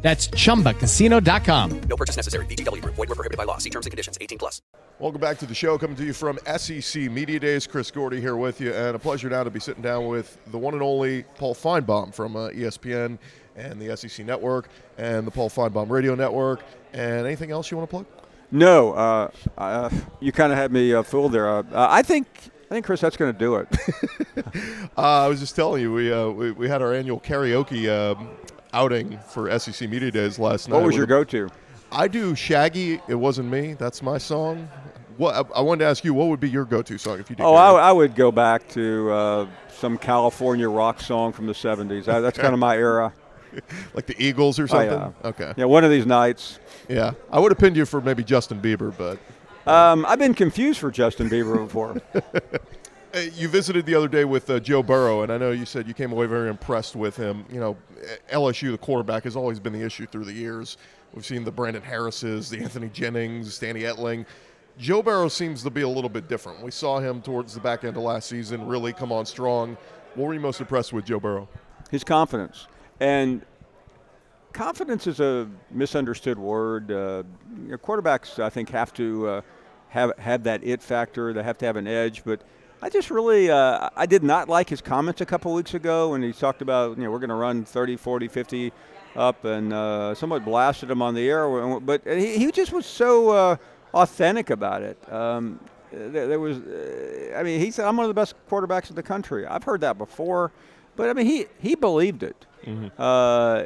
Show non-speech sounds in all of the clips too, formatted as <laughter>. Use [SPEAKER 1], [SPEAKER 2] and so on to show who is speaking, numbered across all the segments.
[SPEAKER 1] That's chumbacasino.com.
[SPEAKER 2] No purchase necessary. VGW Group. Void were prohibited by law. See terms and conditions. 18 plus.
[SPEAKER 3] Welcome back to the show. Coming to you from SEC Media Days. Chris Gordy here with you, and a pleasure now to be sitting down with the one and only Paul Finebaum from uh, ESPN and the SEC Network and the Paul Finebaum Radio Network. And anything else you want to plug?
[SPEAKER 4] No, uh, uh, you kind of had me uh, fooled there. Uh, I think. I think Chris, that's going to do it. <laughs>
[SPEAKER 3] Uh, I was just telling you, we, uh, we we had our annual karaoke um, outing for SEC Media Days last night.
[SPEAKER 4] what was your go-to?
[SPEAKER 3] I do Shaggy. It wasn't me. That's my song. What I, wanted to ask you, what would be your go-to song if you did?
[SPEAKER 4] Oh, I. I would go back to uh, some California rock song from the '70s. That, that's kind of my era. <laughs>
[SPEAKER 3] like the Eagles or
[SPEAKER 4] Oh,
[SPEAKER 3] something.
[SPEAKER 4] yeah.
[SPEAKER 3] Okay.
[SPEAKER 4] Yeah, one of these nights.
[SPEAKER 3] Yeah, I would have pinned you for maybe Justin Bieber, but
[SPEAKER 4] Um, I've been confused for Justin Bieber before. <laughs>
[SPEAKER 3] You visited the other day with uh, Joe Burrow, and I know you said you came away very impressed with him. You know, LSU, the quarterback, has always been the issue through the years. We've seen the Brandon Harrises, the Anthony Jennings, Danny Etling. Joe Burrow seems to be a little bit different. We saw him towards the back end of last season really come on strong. What were you most impressed with Joe Burrow?
[SPEAKER 4] His confidence and confidence is a misunderstood word. Uh, quarterbacks, I think, have to uh, have have that it factor. They have to have an edge. But I just really, uh, I did not like his comments a couple weeks ago when he talked about, you know, we're going to run 30, 40, 50 up, and uh, somewhat blasted him on the air. But he, he just was so uh, authentic about it. Um, there, there was, uh, I mean, he said, I'm one of the best quarterbacks in the country. I've heard that before. But I mean, he, he believed it. Uh,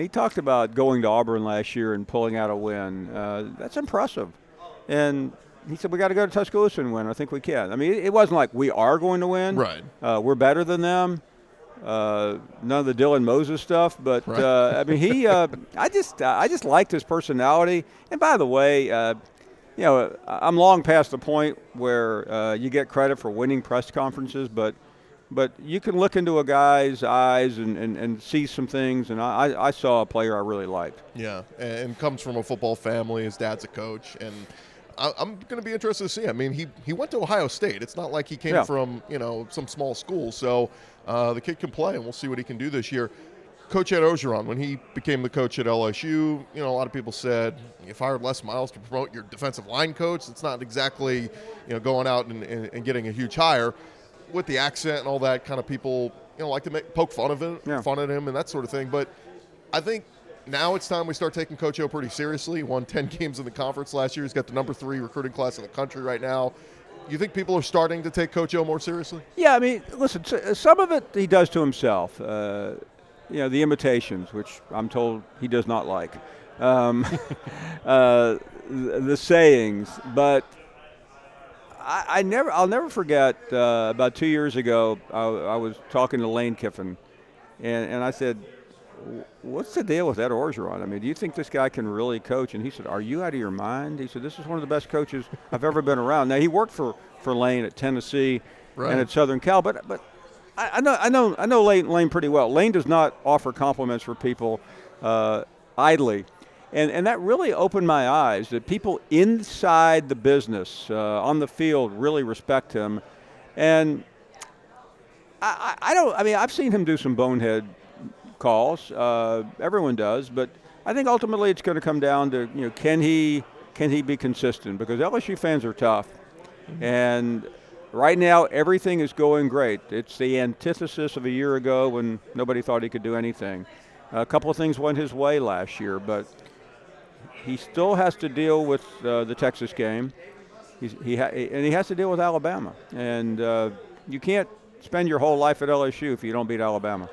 [SPEAKER 4] he talked about going to Auburn last year and pulling out a win. Uh, that's impressive. And he said, We got to go to Tuscaloosa and win. I think we can. I mean, it wasn't like we are going to win.
[SPEAKER 3] Right.
[SPEAKER 4] Uh, we're better than them. Uh, none of the Dylan Moses stuff, but
[SPEAKER 3] Right.
[SPEAKER 4] uh, I mean, he. Uh, I just, I just liked his personality. And by the way, uh, you know, I'm long past the point where uh, you get credit for winning press conferences, but but you can look into a guy's eyes and, and, and see some things. And I, I saw a player I really liked.
[SPEAKER 3] Yeah, and comes from a football family. His dad's a coach, and I- I'm going to be interested to see. I mean, he he went to Ohio State. It's not like he came
[SPEAKER 4] Yeah.
[SPEAKER 3] from you know some small school. So uh, the kid can play, and we'll see what he can do this year. Coach Ed Orgeron, when he became the coach at LSU, you know, a lot of people said you fired Les Miles to promote your defensive line coach. It's not exactly, you know, going out and, and, and getting a huge hire. With the accent and all that, kind of people, you know, like to make, poke fun of him,
[SPEAKER 4] Yeah.
[SPEAKER 3] fun at him, and that sort of thing. But I think now it's time we start taking Coach O pretty seriously. He won 10 <laughs> games in the conference last year. He's got the number three recruiting class in the country right now. You think people are starting to take Coach O more seriously?
[SPEAKER 4] Yeah, I mean, listen, some of it he does to himself. Uh, you know, the imitations, which I'm told he does not like. Um, <laughs> uh, the, the sayings, but I, I never, I'll never forget. Uh, about two years ago, I, I was talking to Lane Kiffin, and, and I said, "What's the deal with Ed Orgeron? I mean, do you think this guy can really coach?" And he said, "Are you out of your mind?" He said, "This is one of the best coaches I've ever been around." Now he worked for for Lane at Tennessee
[SPEAKER 3] Right.
[SPEAKER 4] and at Southern Cal, but but I, I know I know I know Lane, Lane pretty well. Lane does not offer compliments for people uh, idly, and and that really opened my eyes that people inside the business uh, on the field really respect him, and I I don't. I mean, I've seen him do some bonehead calls. Uh, everyone does, but I think ultimately it's going to come down to you know can he can he be consistent because LSU fans are tough, and right now everything is going great. It's the antithesis of a year ago when nobody thought he could do anything. A couple of things went his way last year, but he still has to deal with uh, the Texas game. He's, he ha- and he has to deal with Alabama, and uh, you can't spend your whole life at LSU if you don't beat Alabama.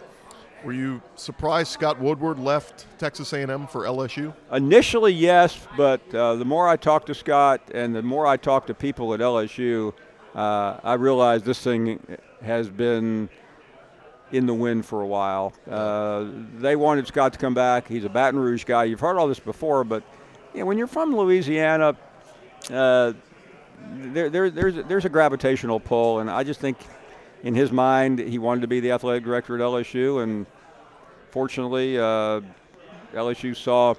[SPEAKER 3] Were you surprised Scott Woodward left Texas A&M for LSU?
[SPEAKER 4] Initially, yes, but uh, the more I talked to Scott and the more I talked to people at LSU, uh, I realized this thing has been in the wind for a while. Uh, they wanted Scott to come back. He's a Baton Rouge guy. You've heard all this before, but you know, when you're from Louisiana, uh, there, there, there's there's a gravitational pull, and I just think in his mind he wanted to be the athletic director at LSU, and fortunately, uh, LSU saw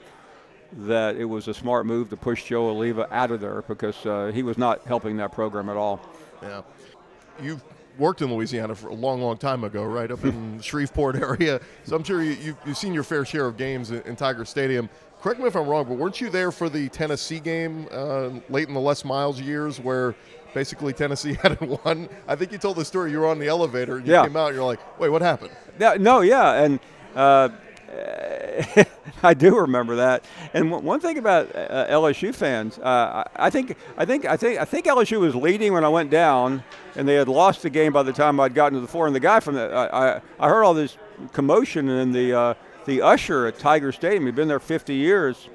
[SPEAKER 4] that it was a smart move to push Joe Alleva out of there because uh, he was not helping that program at all.
[SPEAKER 3] Yeah. You've worked in Louisiana for a long, long time ago, right? Up in <laughs> the Shreveport area. So I'm sure you, you, have seen your fair share of games in, in, Tiger Stadium. Correct me if I'm wrong, but weren't you there for the Tennessee game uh, late in the Les Miles years where basically Tennessee <laughs> had won? I think you told the story. You were on the elevator and you
[SPEAKER 4] yeah.
[SPEAKER 3] came out and you're like, wait, what happened?
[SPEAKER 4] Yeah, no, yeah. And uh, <laughs> I do remember that. And one thing about uh, LSU fans, uh, I think, I think, I think, I think LSU was leading when I went down, and they had lost the game by the time I'd gotten to the floor. And the guy from the, I, I heard all this commotion, and the uh, the usher at Tiger Stadium, he'd been there 50 years.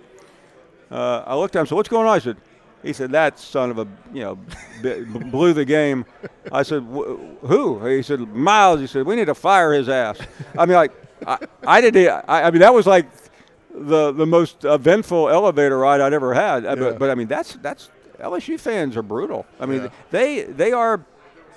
[SPEAKER 4] Uh, I looked at him, and said, "What's going on?" I said. He said, "That son of a, you know, blew the game." I said, "Who?" He said, "Miles." He said, "We need to fire his ass." I mean, like, I, I didn't. I, I, mean, that was like the the most eventful elevator ride I'd ever had. Uh, yeah. But, but I mean, that's that's LSU fans are brutal. I mean, yeah. they they are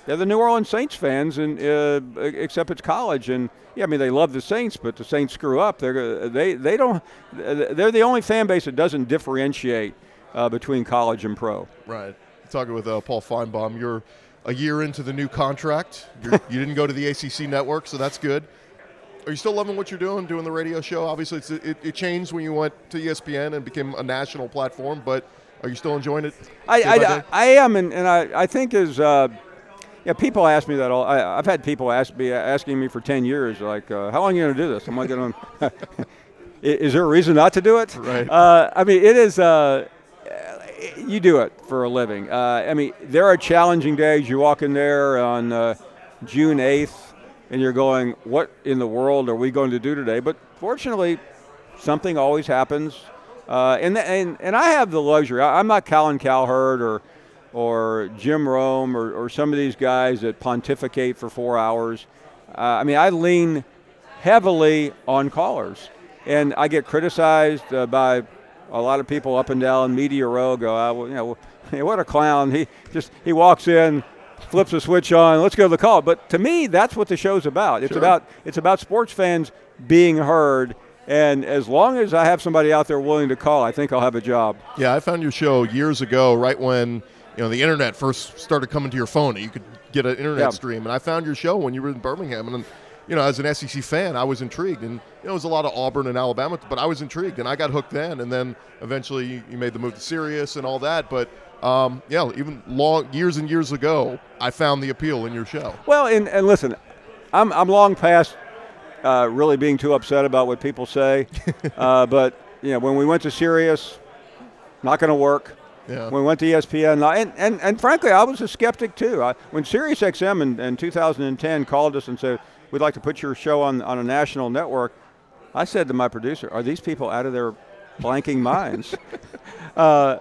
[SPEAKER 4] they're the New Orleans Saints fans, and uh, except it's college, and yeah, I mean they love the Saints, but the Saints screw up. They're they they don't. They're the only fan base that doesn't differentiate uh, between college and pro.
[SPEAKER 3] Right. Talking with uh, Paul Finebaum, you're a year into the new contract. <laughs> you didn't go to the ACC network, so that's good. Are you still loving what you're doing, doing the radio show? Obviously, it, it, changed when you went to ESPN and became a national platform, but are you still enjoying it?
[SPEAKER 4] I, I, I, am, and, and I, I think as uh, yeah, people ask me that all. I, have had people ask me asking me for ten years, like, uh, "How long are you going to do this?" I'm like, going <laughs> to. Is there a reason not to do it?
[SPEAKER 3] Right.
[SPEAKER 4] Uh, I mean, it is. Uh, you do it for a living. Uh, I mean, there are challenging days. You walk in there on uh, June 8th and you're going, what in the world are we going to do today? But fortunately, something always happens. Uh, and, and, and I have the luxury. I, am not Colin Cowherd or, or Jim Rome or, or some of these guys that pontificate for four hours. Uh, I mean, I lean heavily on callers. And I get criticized uh, by a lot of people up and down Media Row go, oh, you know, <laughs> what a clown. He just, he walks in, flips a switch on. Let's go to the call. But to me, that's what the show's about. It's sure. about it's about sports fans being heard. And as long as I have somebody out there willing to call, I think I'll have a job.
[SPEAKER 3] Yeah, I found your show years ago, right when you know the internet first started coming to your phone. You could get an internet yeah. stream, and I found your show when you were in Birmingham, and you know, as an SEC fan, I was intrigued, and you know, it was a lot of Auburn and Alabama, but I was intrigued, and I got hooked then, and then eventually you made the move to Sirius and all that, but um, yeah, even long years and years ago, I found the appeal in your show.
[SPEAKER 4] Well, and, and listen, I'm, I'm long past uh, really being too upset about what people say, <laughs> uh, but you know, when we went to Sirius, not going to work. Yeah. When we went to ESPN, and, and, and frankly, I was a skeptic too. I, when Sirius XM in, in 2010 called us and said, we'd like to put your show on, on a national network, I said to my producer, are these people out of their blanking minds? <laughs> uh,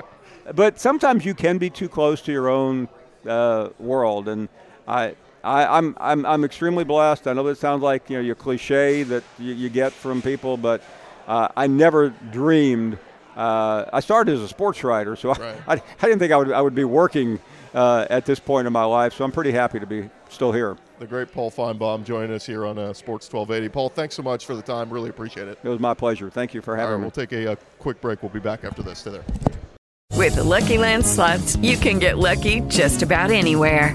[SPEAKER 4] but sometimes you can be too close to your own uh, world, and I. I, am I'm, I'm, I'm extremely blessed. I know that sounds like you know your cliche that you, you get from people, but uh, I never dreamed. Uh, I started as a sports writer, so right. I, <laughs> I, I, didn't think I would I would be working uh, at this point in my life. So I'm pretty happy to be still here.
[SPEAKER 3] The great Paul Finebaum joining us here on uh, Sports 1280. Paul, thanks so much for the time. Really appreciate it.
[SPEAKER 4] It was my pleasure. Thank you for having
[SPEAKER 3] right,
[SPEAKER 4] me.
[SPEAKER 3] We'll take a, a, quick break. We'll be back after this. Stay there.
[SPEAKER 5] With the Lucky Land slots, you can get lucky just about anywhere.